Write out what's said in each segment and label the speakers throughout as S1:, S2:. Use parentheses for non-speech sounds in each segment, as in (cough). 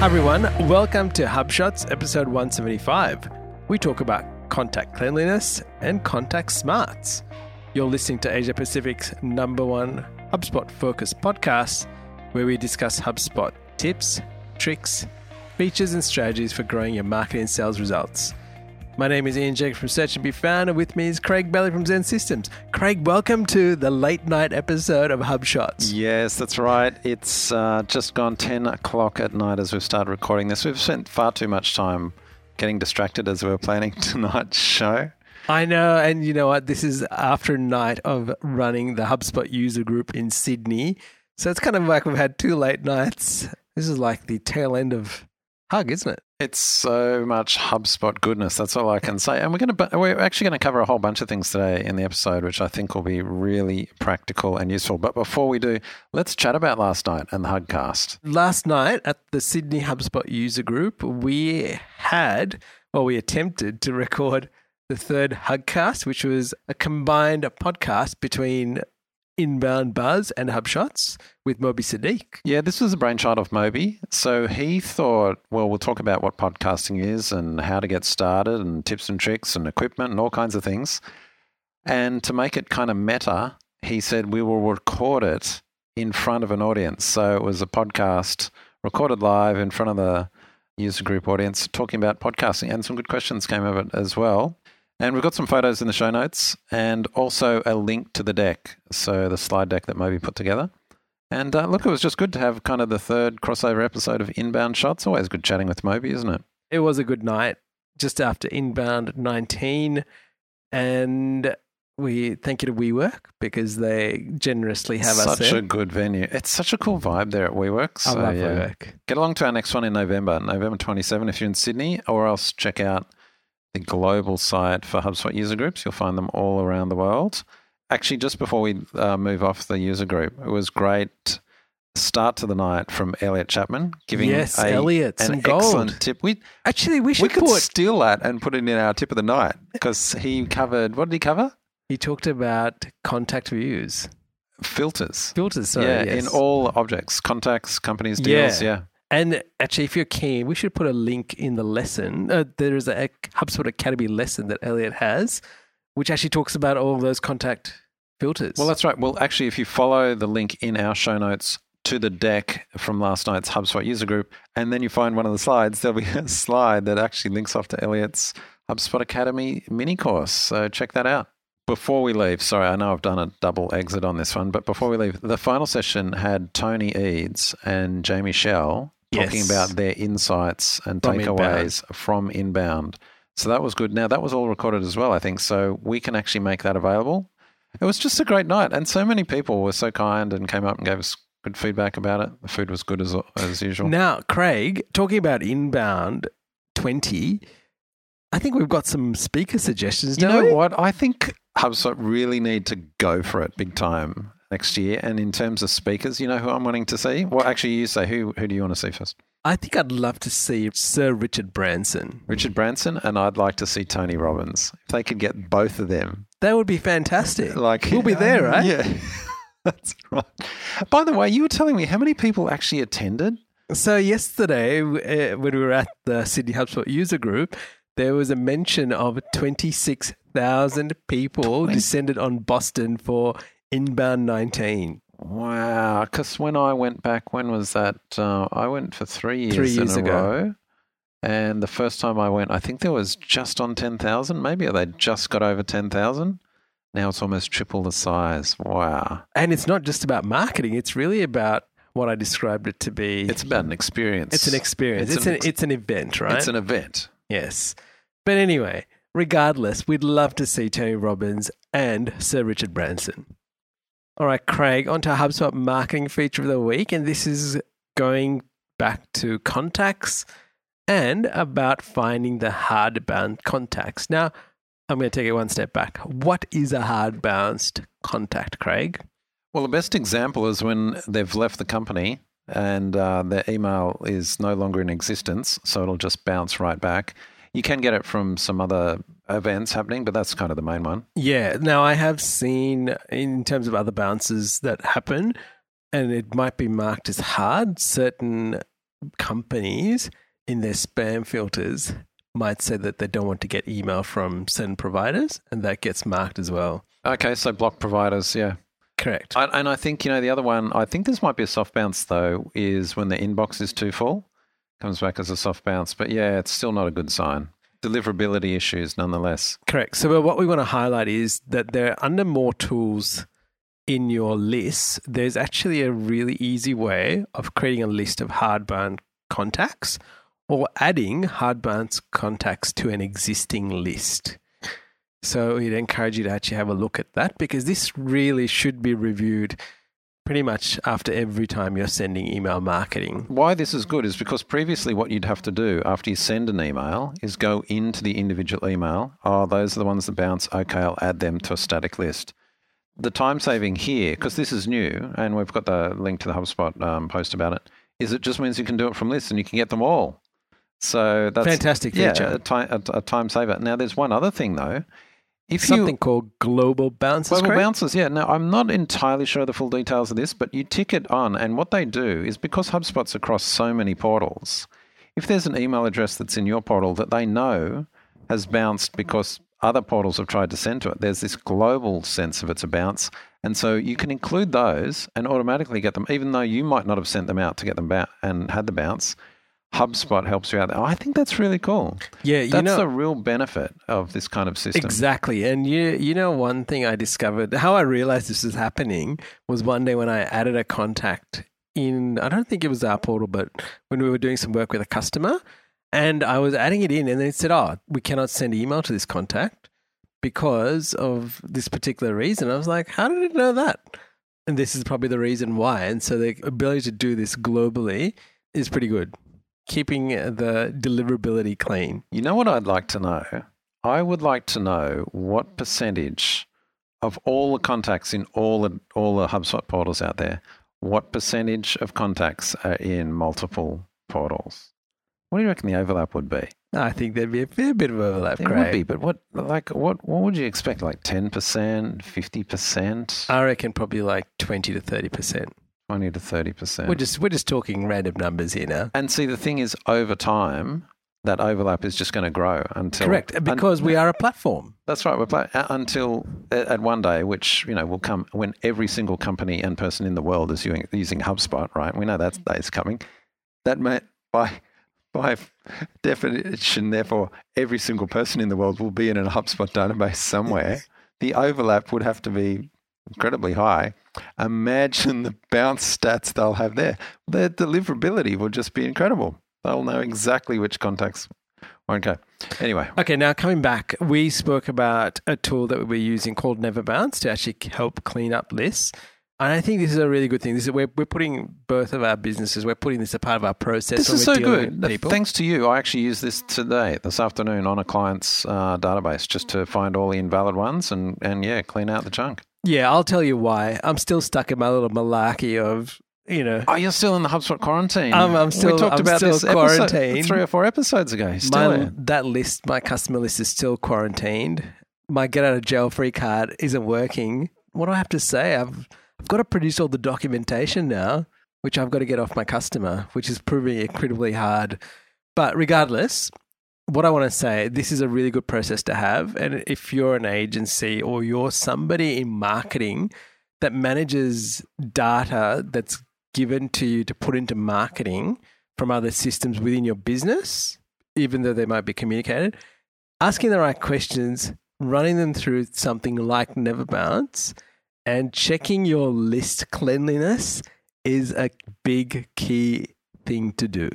S1: Hi everyone, welcome to HubShots episode 175. We talk about contact cleanliness and contact smarts. You're listening to Asia Pacific's number one HubSpot focused podcast, where we discuss HubSpot tips, tricks, features, and strategies for growing your marketing and sales results. My name is Ian Jacob from Search and Be Found, and with me is Craig Bailey from XEN Systems. Craig, welcome to the late night episode of HubShots.
S2: Yes, that's right. It's uh, just gone 10 o'clock at night as we've started recording this. We've spent far too much time getting distracted as we were planning (laughs) tonight's show.
S1: I know, and you know what? This is after a night of running the HubSpot user group in Sydney. So it's kind of like we've had two late nights. This is like the tail end of Hug, isn't it?
S2: It's so much HubSpot goodness. That's all I can say. And we're going to we're actually going to cover a whole bunch of things today in the episode, which I think will be really practical and useful. But before we do, let's chat about last night and the Hugcast.
S1: Last night at the Sydney HubSpot user group, we had, well, we attempted to record the third Hugcast, which was a combined podcast between Inbound Buzz and HubShots with Moby Siddique.
S2: Yeah, this was a brainchild of Moby. So he thought, well, we'll talk about what podcasting is and how to get started and tips and tricks and equipment and all kinds of things. And to make it kind of meta, he said we will record it in front of an audience. So it was a podcast recorded live in front of the user group audience talking about podcasting. And some good questions came of it as well. And we've got some photos in the show notes and also a link to the deck. So the slide deck that Moby put together. And uh, look, it was just good to have kind of the third crossover episode of Inbound Shots. Always good chatting with Moby, isn't it?
S1: It was a good night just after Inbound 19. And we thank you to WeWork because they generously have
S2: such
S1: us there.
S2: Such a good venue. It's such a cool vibe there at WeWork.
S1: So, I love yeah. WeWork.
S2: Get along to our next one in November, November 27 if you're in Sydney, or else check out the global site for HubSpot user groups. You'll find them all around the world. Actually, just before we uh, move off the user group, it was great start to the night from Elliot Chapman giving
S1: yes,
S2: a,
S1: Elliot,
S2: an
S1: gold.
S2: excellent tip. We
S1: actually we should
S2: we could
S1: put,
S2: steal that and put it in our tip of the night because he covered what did he cover?
S1: He talked about contact views,
S2: filters,
S1: filters. Sorry,
S2: yeah,
S1: yes.
S2: in all objects, contacts, companies, deals. Yeah. yeah.
S1: And actually, if you're keen, we should put a link in the lesson. Uh, there is a HubSpot Academy lesson that Elliot has, which actually talks about all of those contact filters.
S2: Well, that's right. Well, actually, if you follow the link in our show notes to the deck from last night's HubSpot user group, and then you find one of the slides, there'll be (laughs) a slide that actually links off to Elliot's HubSpot Academy mini course. So check that out. Before we leave, sorry, I know I've done a double exit on this one, but before we leave, the final session had Tony Eads and Jamie Shell talking
S1: yes.
S2: about their insights and from takeaways inbound. from inbound. So that was good. Now, that was all recorded as well, I think. So we can actually make that available. It was just a great night. And so many people were so kind and came up and gave us good feedback about it. The food was good as, as usual.
S1: Now, Craig, talking about inbound 20, I think we've got some speaker suggestions.
S2: You know
S1: we?
S2: what? I think HubSpot really need to go for it big time next year. And in terms of speakers, you know who I'm wanting to see? Well, actually, you say who who do you want to see first?
S1: I think I'd love to see Sir Richard Branson.
S2: Richard Branson, and I'd like to see Tony Robbins. If they could get both of them,
S1: that would be fantastic.
S2: Like
S1: we'll be there, right?
S2: Yeah, (laughs) that's right. By the way, you were telling me how many people actually attended.
S1: So yesterday, uh, when we were at the Sydney HubSpot user group, there was a mention of 26,000 people 20. descended on Boston for Inbound 19.
S2: Wow. Because when I went back, when was that? Uh, I went for three years,
S1: three years
S2: in a
S1: ago.
S2: row. And the first time I went, I think there was just on 10,000. Maybe they just got over 10,000. Now it's almost triple the size. Wow.
S1: And it's not just about marketing, it's really about what I described it to be.
S2: It's about an experience.
S1: It's an experience. It's, it's an, an, it's an event, right?
S2: It's an event.
S1: Yes. But anyway, regardless, we'd love to see Tony Robbins and Sir Richard Branson. All right, Craig, on to HubSpot marketing feature of the week. And this is going back to contacts and about finding the hard bound contacts. Now, I'm going to take it one step back. What is a hard bounced contact, Craig?
S2: Well, the best example is when they've left the company and uh, their email is no longer in existence, so it'll just bounce right back. You can get it from some other events happening, but that's kind of the main one.
S1: Yeah. Now, I have seen in terms of other bounces that happen, and it might be marked as hard, certain companies in their spam filters might say that they don't want to get email from certain providers, and that gets marked as well.
S2: Okay, so block providers, yeah.
S1: Correct.
S2: I, and I think, you know, the other one, I think this might be a soft bounce though, is when the inbox is too full, comes back as a soft bounce. But yeah, it's still not a good sign. Deliverability issues nonetheless.
S1: Correct. So, what we want to highlight is that there are under more tools in your list, there's actually a really easy way of creating a list of hard-bound contacts or adding hard-bound contacts to an existing list. So we'd encourage you to actually have a look at that because this really should be reviewed pretty much after every time you're sending email marketing.
S2: Why this is good is because previously what you'd have to do after you send an email is go into the individual email. Oh, those are the ones that bounce. Okay, I'll add them to a static list. The time saving here, because this is new, and we've got the link to the HubSpot um, post about it, is it just means you can do it from lists and you can get them all. So that's
S1: fantastic feature.
S2: Yeah, a, time, a, a time saver. Now, there's one other thing though
S1: if something you, called global bounces.
S2: Global correct? bounces, yeah. Now I'm not entirely sure the full details of this, but you tick it on, and what they do is because HubSpot's across so many portals, if there's an email address that's in your portal that they know has bounced because other portals have tried to send to it, there's this global sense of it's a bounce, and so you can include those and automatically get them, even though you might not have sent them out to get them back and had the bounce. HubSpot helps you out. Oh, I think that's really cool.
S1: Yeah,
S2: that's
S1: know,
S2: the real benefit of this kind of system.
S1: Exactly. And you you know one thing I discovered how I realized this is happening was one day when I added a contact in I don't think it was our portal, but when we were doing some work with a customer and I was adding it in and then it said, "Oh, we cannot send email to this contact because of this particular reason." I was like, "How did it know that?" And this is probably the reason why. And so the ability to do this globally is pretty good keeping the deliverability clean.
S2: You know what I'd like to know? I would like to know what percentage of all the contacts in all the, all the HubSpot portals out there, what percentage of contacts are in multiple portals? What do you reckon the overlap would be?
S1: I think there'd be a fair bit of overlap.
S2: There
S1: Craig.
S2: would be, but what like what what would you expect? Like ten percent, fifty percent?
S1: I reckon probably like twenty to thirty percent.
S2: 20 to 30%.
S1: We're just we're just talking random numbers here now.
S2: And see the thing is over time that overlap is just going to grow until
S1: Correct, because un- we are a platform.
S2: That's right, we're pla- uh, until uh, at one day which, you know, will come when every single company and person in the world is using, using HubSpot, right? We know that mm. day is coming. That may by by definition, therefore, every single person in the world will be in a HubSpot database somewhere. the overlap would have to be incredibly high. Imagine (laughs) the bounce stats they'll have there. Their deliverability will just be incredible. They'll know exactly which contacts won't go. Anyway.
S1: Okay, now coming back, we spoke about a tool that we were using called Never Bounce to actually help clean up lists. And I think this is a really good thing. This is we're we're putting both of our businesses. We're putting this a part of our process.
S2: This is so good. Thanks to you, I actually used this today, this afternoon, on a client's uh, database, just to find all the invalid ones and and yeah, clean out the junk.
S1: Yeah, I'll tell you why. I'm still stuck in my little malarkey of you know.
S2: Oh, you're still in the HubSpot quarantine.
S1: I'm, I'm still.
S2: We talked
S1: I'm
S2: about
S1: still
S2: this
S1: quarantine.
S2: three or four episodes ago. Still
S1: my, that list, my customer list, is still quarantined. My get out of jail free card isn't working. What do I have to say? I've I've got to produce all the documentation now, which I've got to get off my customer, which is proving incredibly hard. But regardless, what I want to say, this is a really good process to have. And if you're an agency or you're somebody in marketing that manages data that's given to you to put into marketing from other systems within your business, even though they might be communicated, asking the right questions, running them through something like Never Bounce and checking your list cleanliness is a big key thing to do.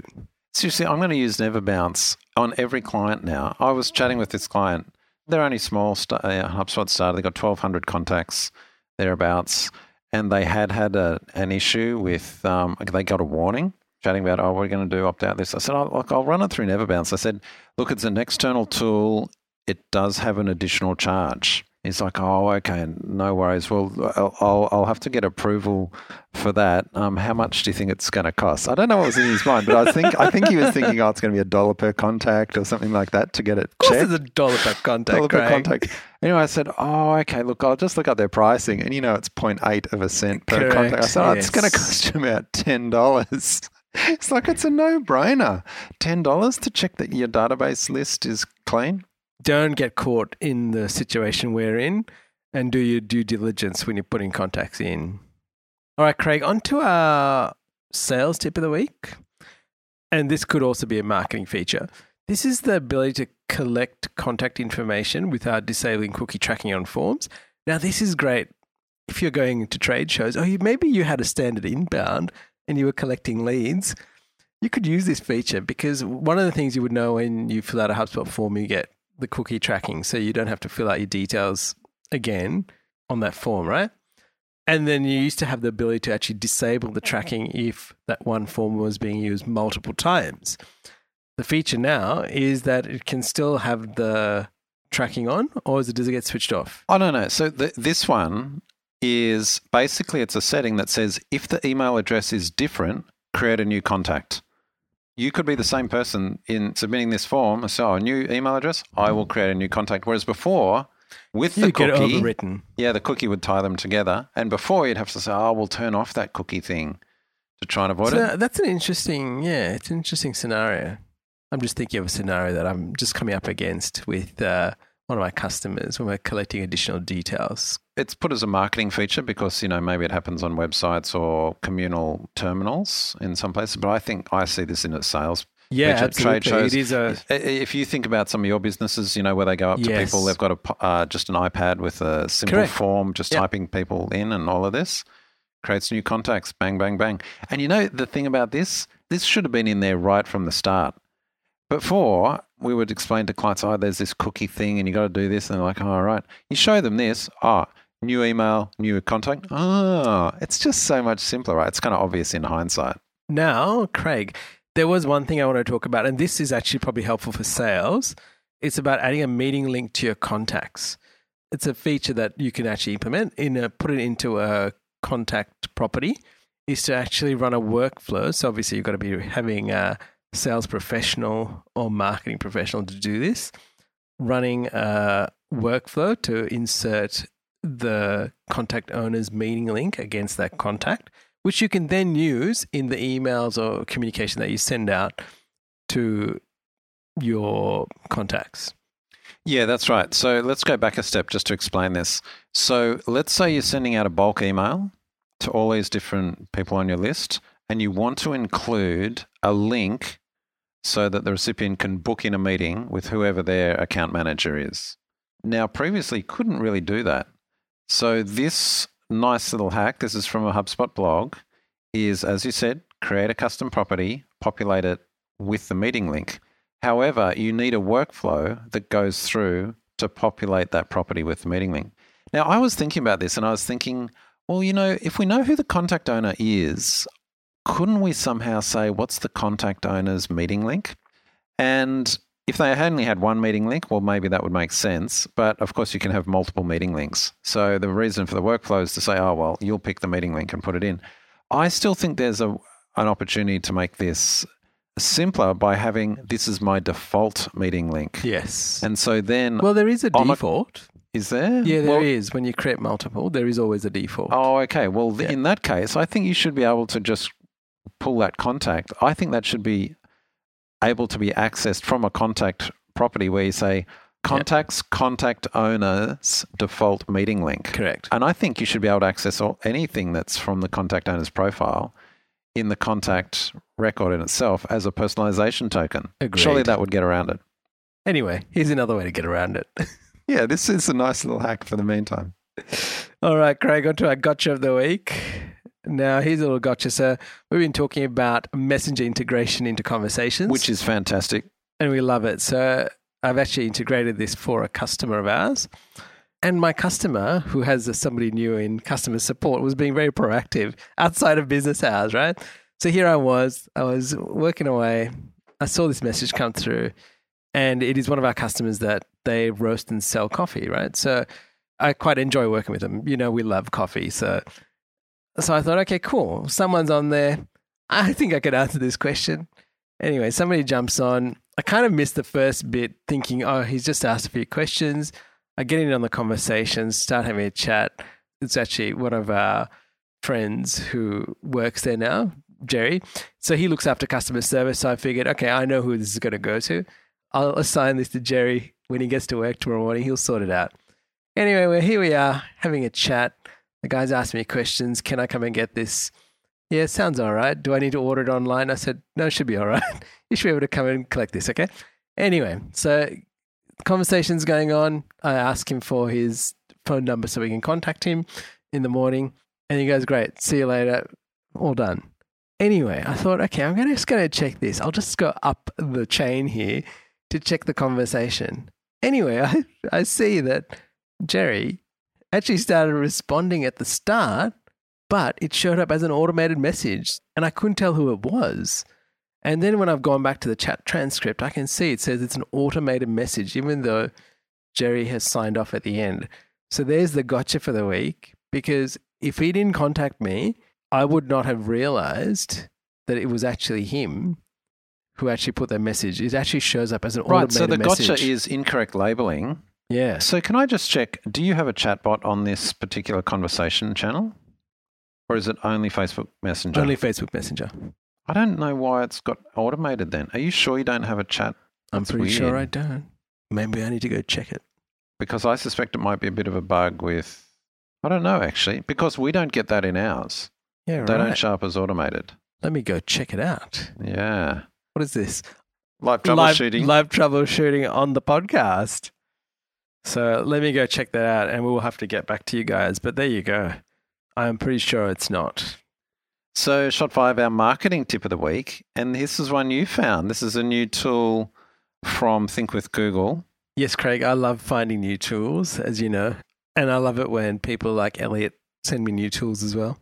S2: Seriously, I'm going to use Never Bounce on every client now. I was chatting with this client. They're only small. Uh, HubSpot started. They got 1,200 contacts thereabouts, and they had had a, an issue with. Um, they got a warning chatting about, oh, we're going to do opt out this. I said, oh, look, I'll run it through Never Bounce. I said, look, it's an external tool. It does have an additional charge. He's like, oh, okay, no worries. Well, I'll, I'll have to get approval for that. Um, how much do you think it's going to cost? I don't know what was in his mind, but I think I think he was thinking, oh, it's going to be a dollar per contact or something like that to get it. Of
S1: course, checked. it's a dollar per contact.
S2: Dollar
S1: per
S2: contact. Anyway, I said, oh, okay. Look, I'll just look up their pricing, and you know, it's 0.8 of a cent per
S1: Correct,
S2: contact. I said, oh,
S1: yes.
S2: it's going to cost you about ten dollars. (laughs) It's like it's a no brainer. $10 to check that your database list is clean.
S1: Don't get caught in the situation we're in and do your due diligence when you're putting contacts in. All right, Craig, on to our sales tip of the week. And this could also be a marketing feature. This is the ability to collect contact information without disabling cookie tracking on forms. Now, this is great if you're going to trade shows, oh, or maybe you had a standard inbound and you were collecting leads. You could use this feature because one of the things you would know when you fill out a HubSpot form, you get the cookie tracking, so you don't have to fill out your details again on that form, right? And then you used to have the ability to actually disable the tracking if that one form was being used multiple times. The feature now is that it can still have the tracking on, or it, does it get switched off?
S2: Oh no, no. So the, this one is basically it's a setting that says if the email address is different, create a new contact. You could be the same person in submitting this form. So, a new email address, I will create a new contact. Whereas before, with
S1: you
S2: the cookie,
S1: overwritten.
S2: yeah, the cookie would tie them together. And before, you'd have to say, "Oh, we'll turn off that cookie thing to try and avoid
S1: so
S2: it."
S1: That's an interesting, yeah, it's an interesting scenario. I'm just thinking of a scenario that I'm just coming up against with uh, one of my customers when we're collecting additional details.
S2: It's put as a marketing feature because you know maybe it happens on websites or communal terminals in some places, but I think I see this in a sales.
S1: Yeah, absolutely.
S2: Trade shows.
S1: It is a
S2: If you think about some of your businesses, you know where they go up to people, they've got a uh, just an iPad with a simple
S1: Correct.
S2: form, just
S1: Yep.
S2: typing people in, and all of this creates new contacts. Bang, bang, bang. And you know the thing about this, this should have been in there right from the start. Before we would explain to clients, oh, there's this cookie thing, and you got to do this, and they're like, oh, all right. You show them this, oh, new email, new contact. Oh, it's just so much simpler, right? It's kind of obvious in hindsight.
S1: Now, Craig, there was one thing I want to talk about, and this is actually probably helpful for sales. It's about adding a meeting link to your contacts. It's a feature that you can actually implement in a, put it into a contact property. Is to actually run a workflow. So obviously you've got to be having a sales professional or marketing professional to do this. Running a workflow to insert the contact owner's meeting link against that contact which you can then use in the emails or communication that you send out to your contacts.
S2: Yeah, that's right. So let's go back a step just to explain this. So let's say you're sending out a bulk email to all these different people on your list, and you want to include a link so that the recipient can book in a meeting with whoever their account manager is. Now, previously, couldn't really do that. So this nice little hack, this is from a HubSpot blog, is as you said, create a custom property, populate it with the meeting link. However, you need a workflow that goes through to populate that property with the meeting link. Now, I was thinking about this and I was thinking, well, you know, if we know who the contact owner is, couldn't we somehow say what's the contact owner's meeting link? And if they only had one meeting link, well, maybe that would make sense. But of course, you can have multiple meeting links. So the reason for the workflow is to say, oh, well, you'll pick the meeting link and put it in. I still think there's a, an opportunity to make this simpler by having this is my default meeting link.
S1: Yes.
S2: And so then,
S1: well, there is a
S2: on a-
S1: default.
S2: is there?
S1: yeah, there
S2: Well,
S1: is. When you create multiple, there is always a default.
S2: Oh, okay. Well,
S1: Yeah.
S2: in that case, I think you should be able to just pull that contact. I think that should be able to be accessed from a contact property where you say contacts contact owner's default meeting link.
S1: Correct.
S2: And I think you should be able to access all, anything that's from the contact owner's profile in the contact record in itself as a personalization token.
S1: Agreed.
S2: Surely that would get around it.
S1: Anyway, here's another way to get around it. (laughs)
S2: Yeah, this is a nice little hack for the meantime.
S1: All right, Craig, on to our gotcha of the week. Now, here's a little gotcha. So, we've been talking about messenger integration into conversations.
S2: Which is fantastic.
S1: and we love it. So I've actually integrated this for a customer of ours. And my customer, who has somebody new in customer support, was being very proactive outside of business hours, right? So here I was, I was working away. I saw this message come through, and it is one of our customers that they roast and sell coffee, right? So I quite enjoy working with them. You know, we love coffee. So, so I thought, okay, cool. Someone's on there. I think I could answer this question. Anyway, somebody jumps on. I kind of missed the first bit thinking, oh, he's just asked a few questions. I get in on the conversation, start having a chat. It's actually one of our friends who works there now, Jerry. So he looks after customer service. So I figured, okay, I know who this is going to go to. I'll assign this to Jerry when he gets to work tomorrow morning. He'll sort it out. Anyway, well, here we are having a chat. The guy's asked me questions. Can I come and get this? Yeah, sounds all right. Do I need to order it online? I said, no, it should be all right. (laughs) you should be able to come and collect this, okay? Anyway, so conversation's going on. I ask him for his phone number so we can contact him in the morning. And he goes, Great, see you later. All done. Anyway, I thought, okay, I'm gonna just gonna check this. I'll just go up the chain here to check the conversation. Anyway, (laughs) I, I see that Jerry actually started responding at the start, but it showed up as an automated message and I couldn't tell who it was. And then when I've gone back to the chat transcript, I can see it says it's an automated message, even though Jerry has signed off at the end. So there's the gotcha for the week because if he didn't contact me, I would not have realized that it was actually him who actually put that message. It actually shows up as an
S2: Right,
S1: automated
S2: so the
S1: message.
S2: gotcha is incorrect labeling.
S1: Yeah.
S2: So can I just check, do you have a chatbot on this particular conversation channel? Or is it only Facebook Messenger?
S1: Only Facebook Messenger.
S2: I don't know why it's got automated then. Are you sure you don't have a chat?
S1: I'm
S2: That's
S1: pretty sure. I don't. Maybe I need to go check it.
S2: Because I suspect it might be a bit of a bug with, I don't know actually, because we don't get that in ours.
S1: Yeah, right.
S2: They don't show up as automated.
S1: Let me go check it out.
S2: Yeah.
S1: What is this?
S2: Live troubleshooting.
S1: Live, live troubleshooting on the podcast. So let me go check that out and we'll have to get back to you guys. But there you go. I'm pretty sure it's not.
S2: So, shot five, our marketing tip of the week. And this is one you found. This is a new tool from Think with Google.
S1: Yes, Craig, I love finding new tools, as you know. And I love it when people like Elliot send me new tools as well.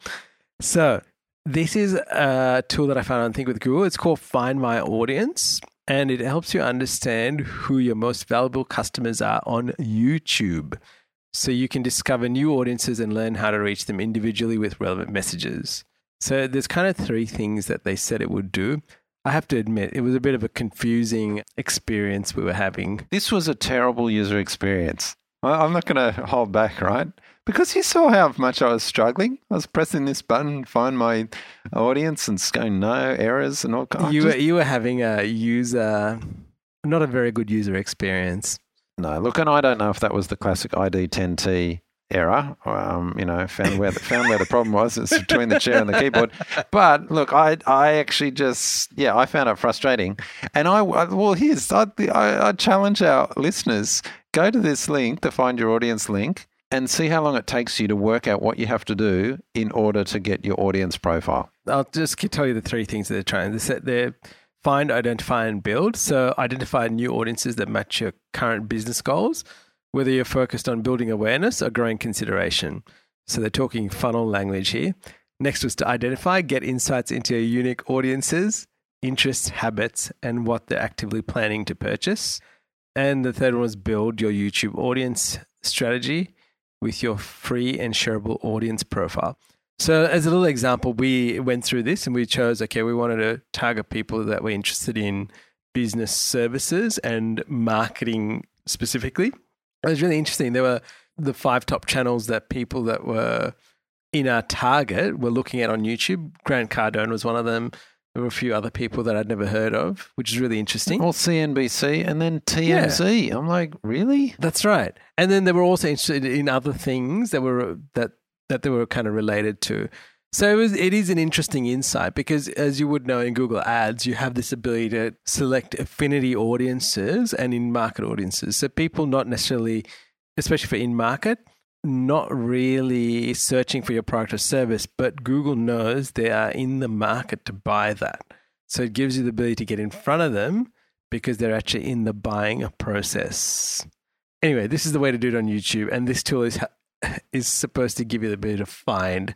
S1: So, this is a tool that I found on Think with Google. It's called Find My Audience, and it helps you understand who your most valuable customers are on YouTube. So, you can discover new audiences and learn how to reach them individually with relevant messages. So, there's kind of three things that they said it would do. I have to admit, it was a bit of a confusing experience we were having.
S2: This was a terrible user experience. I'm not going to hold back, right? Because you saw how much I was struggling. I was pressing this button, find my audience, and going no errors and all kinds.
S1: you were you were having a user not a very good user experience.
S2: No, look, and I don't know if that was the classic ID10T error. Um, you know, found where the, found where the problem was. It's between the chair and the keyboard. But look, I I actually just yeah, I found it frustrating. And I well, here's I I, I challenge our listeners: go to this link, the Find Your Audience link, and see how long it takes you to work out what you have to do in order to get your audience profile.
S1: I'll just tell you the three things that they're trying. They're find, identify, and build. So identify new audiences that match your current business goals, whether you're focused on building awareness or growing consideration. So they're talking funnel language here. Next was to identify, get insights into your unique audiences, interests, habits, and what they're actively planning to purchase. And the third one was build your YouTube audience strategy with your free and shareable audience profile. So, as a little example, we went through this and we chose okay, we wanted to target people that were interested in business services and marketing specifically. It was really interesting. There were the five top channels that people that were in our target were looking at on YouTube. Grant Cardone was one of them. There were a few other people that I'd never heard of, which is really interesting.
S2: Well, CNBC and then TMZ. I'm like, really?
S1: That's right. And then they were also interested in other things that were that that they were kind of related to. So it was it is an interesting insight because as you would know in Google Ads, you have this ability to select affinity audiences and in market audiences. So people not necessarily especially for in market, not really searching for your product or service, but Google knows they are in the market to buy that. So it gives you the ability to get in front of them because they're actually in the buying process. Anyway, this is the way to do it on YouTube, and this tool is (laughs) is supposed to give you the ability to find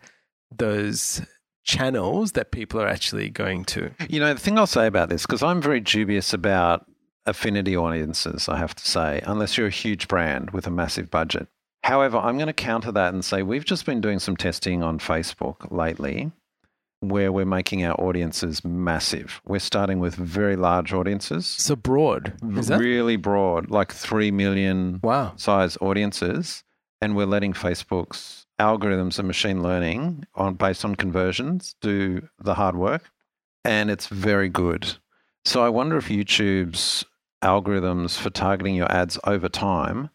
S1: those channels that people are actually going to.
S2: You know, the thing I'll say about this, because I'm very dubious about affinity audiences, I have to say, unless you're a huge brand with a massive budget. However, I'm going to counter that and say we've just been doing some testing on Facebook lately where we're making our audiences massive. We're starting with very large audiences,
S1: So broad, is that?
S2: really broad, like 3 million
S1: Wow.
S2: size audiences, and we're letting Facebook's algorithms and machine learning on based on conversions do the hard work. and it's very good. So I wonder if YouTube's algorithms for targeting your ads over time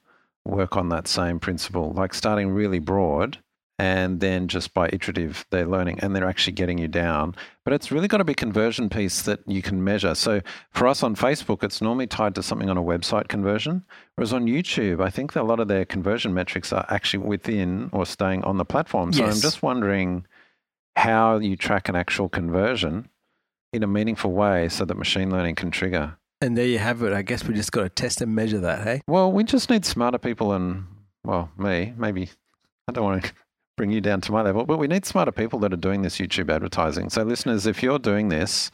S2: work on that same principle, like starting really broad and then just by iterative they're learning and they're actually getting you down. But it's really got to be a conversion piece that you can measure. So for us on facebook it's normally tied to something on a website conversion whereas on youtube i think that a lot of their conversion metrics are actually within or staying on the platform. So
S1: Yes.
S2: i'm just wondering how you track an actual conversion in a meaningful way so that machine learning can trigger
S1: And there you have it. I guess we just got to test and measure that, hey?
S2: well we just need smarter people and well me maybe i don't want to bring you down to my level, but we need smarter people that are doing this YouTube advertising. So, listeners, if you're doing this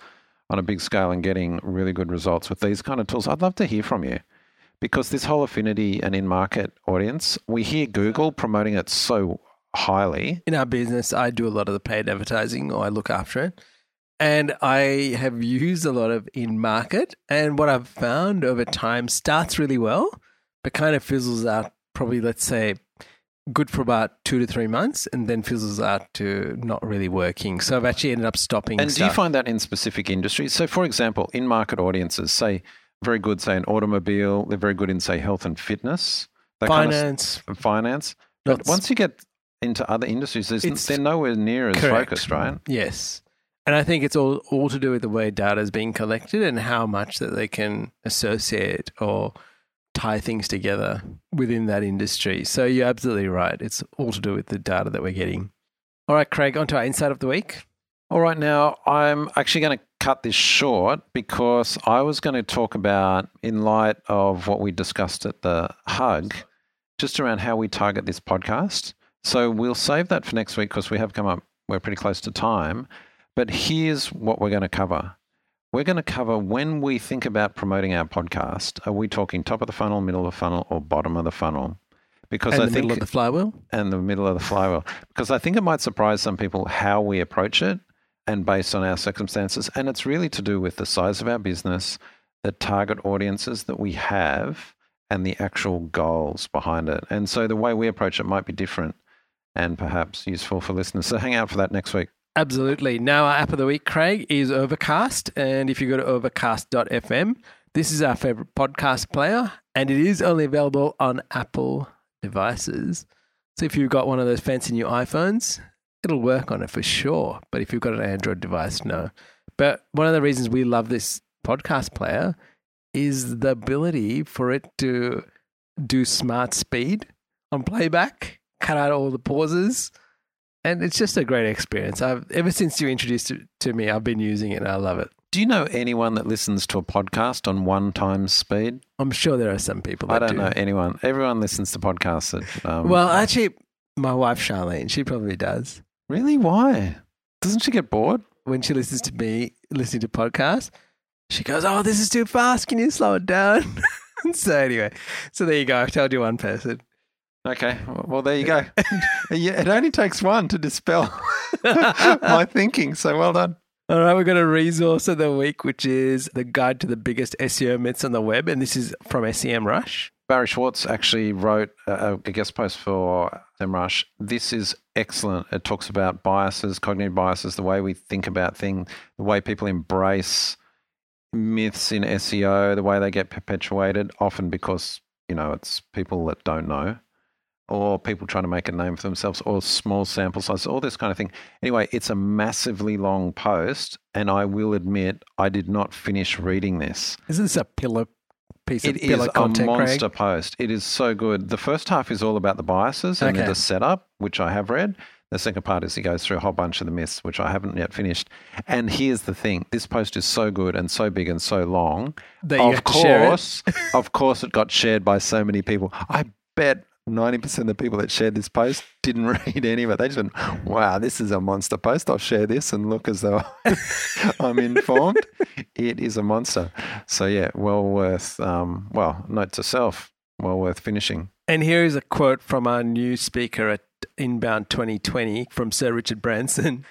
S2: on a big scale and getting really good results with these kind of tools, I'd love to hear from you because this whole affinity and in market audience, we hear Google promoting it so highly.
S1: In our business, I do a lot of the paid advertising or I look after it. And I have used a lot of in market. And what I've found over time starts really well, but kind of fizzles out probably, let's say, good for about two to three months and then fizzles out to not really working. So I've actually ended up stopping.
S2: And do you find that in specific industries? So, for example, in market audiences, say, very good, say, in automobile, they're very good in, say, health and fitness, that kind of
S1: finance?
S2: finance. But once you get into other industries, there's, they're nowhere near as
S1: Correct.
S2: focused, right?
S1: Yes. And I think it's all, all to do with the way data is being collected and how much that they can associate or tie things together within that industry. So you're absolutely right. It's all to do with the data that we're getting. All right, Craig, on to our insight of the week.
S2: All right, now I'm actually going to cut this short because I was going to talk about, in light of what we discussed at the hug, just around how we target this podcast. So we'll save that for next week because we have come up, we're pretty close to time. But here's what we're going to cover. We're going to cover when we think about promoting our podcast, are we talking top of the funnel, middle of the funnel, or bottom of the funnel? Because
S1: And
S2: I
S1: the
S2: think
S1: middle of the flywheel.
S2: and the middle of the flywheel because I think it might surprise some people how we approach it and based on our circumstances. And it's really to do with the size of our business, the target audiences that we have, and the actual goals behind it. And so the way we approach it might be different and perhaps useful for listeners. So hang out for that next week.
S1: Absolutely. Now, our app of the week, Craig, is Overcast. And if you go to overcast.fm, this is our favorite podcast player, and it is only available on Apple devices. So if you've got one of those fancy new iPhones, it'll work on it for sure. But if you've got an Android device, no. But one of the reasons we love this podcast player is the ability for it to do smart speed on playback, cut out all the pauses and it's just a great experience. I've ever since you introduced it to me, I've been using it and I love it.
S2: Do you know anyone that listens to a podcast on one times speed?
S1: I'm sure there are some people.
S2: I don't
S1: do.
S2: know anyone. Everyone listens to podcasts. That, um,
S1: Well, actually, my wife Charlene, she probably does.
S2: really, why? Doesn't she get bored?
S1: When she listens to me listening to podcasts, she goes, "Oh, this is too fast. Can you slow it down?" (laughs) so anyway, so there you go. I've told you one person.
S2: Okay, well, there you go. (laughs) it only takes one to dispel (laughs) my thinking. So well done.
S1: All right, we've got a resource of the week, which is the guide to the biggest SEO myths on the web, and this is from SEM Rush.
S2: Barry Schwartz actually wrote a, a guest post for SEM Rush. This is excellent. It talks about biases, cognitive biases, the way we think about things, the way people embrace myths in SEO, the way they get perpetuated, often because, you know, it's people that don't know or people trying to make a name for themselves or small sample sizes, all this kind of thing. Anyway, it's a massively long post, and I will admit I did not finish reading this.
S1: Is this a pillar piece of
S2: It is a
S1: content,
S2: monster
S1: Craig?
S2: post. It is so good. The first half is all about the biases and
S1: Okay.
S2: the setup, which I have read. The second part is he goes through a whole bunch of the myths, which I haven't yet finished. And here's the thing: this post is so good and so big and so long.
S1: That you
S2: of
S1: have to share it.
S2: course, (laughs) of course, it got shared by so many people. I bet. 90% of the people that shared this post didn't (laughs) read any of it. They just went, wow, this is a monster post. I'll share this and look as though (laughs) I'm informed. It is a monster. So, yeah, well worth, um, well, note to self, well worth finishing.
S1: And here is a quote from our new speaker at Inbound 2020 from Sir Richard Branson.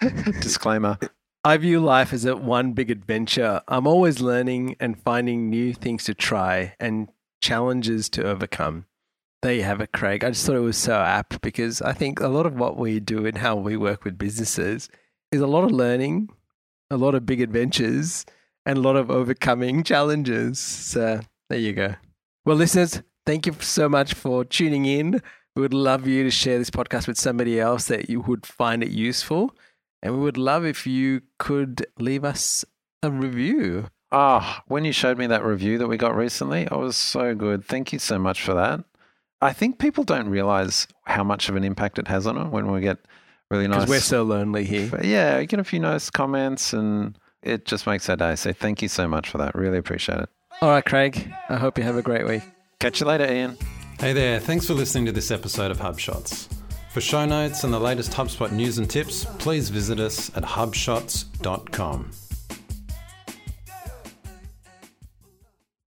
S1: (laughs)
S2: Disclaimer.
S1: I view life as a one big adventure. I'm always learning and finding new things to try and challenges to overcome. There you have it, Craig. I just thought it was so apt because I think a lot of what we do and how we work with businesses is a lot of learning, a lot of big adventures and a lot of overcoming challenges. So there you go. Well, listeners, thank you so much for tuning in. We would love you to share this podcast with somebody else that you would find it useful. And we would love if you could leave us a review.
S2: Ah, oh, when you showed me that review that we got recently, it was so good. Thank you so much for that. I think people don't realize how much of an impact it has on them when we get really nice.
S1: Because we're so lonely here.
S2: But yeah, you get a few nice comments and it just makes our day. So thank you so much for that. Really appreciate it.
S1: All right, Craig. I hope you have a great week.
S2: Catch you later, Ian.
S3: Hey there. Thanks for listening to this episode of HubShots. For show notes and the latest HubSpot news and tips, please visit us at hubshots.com.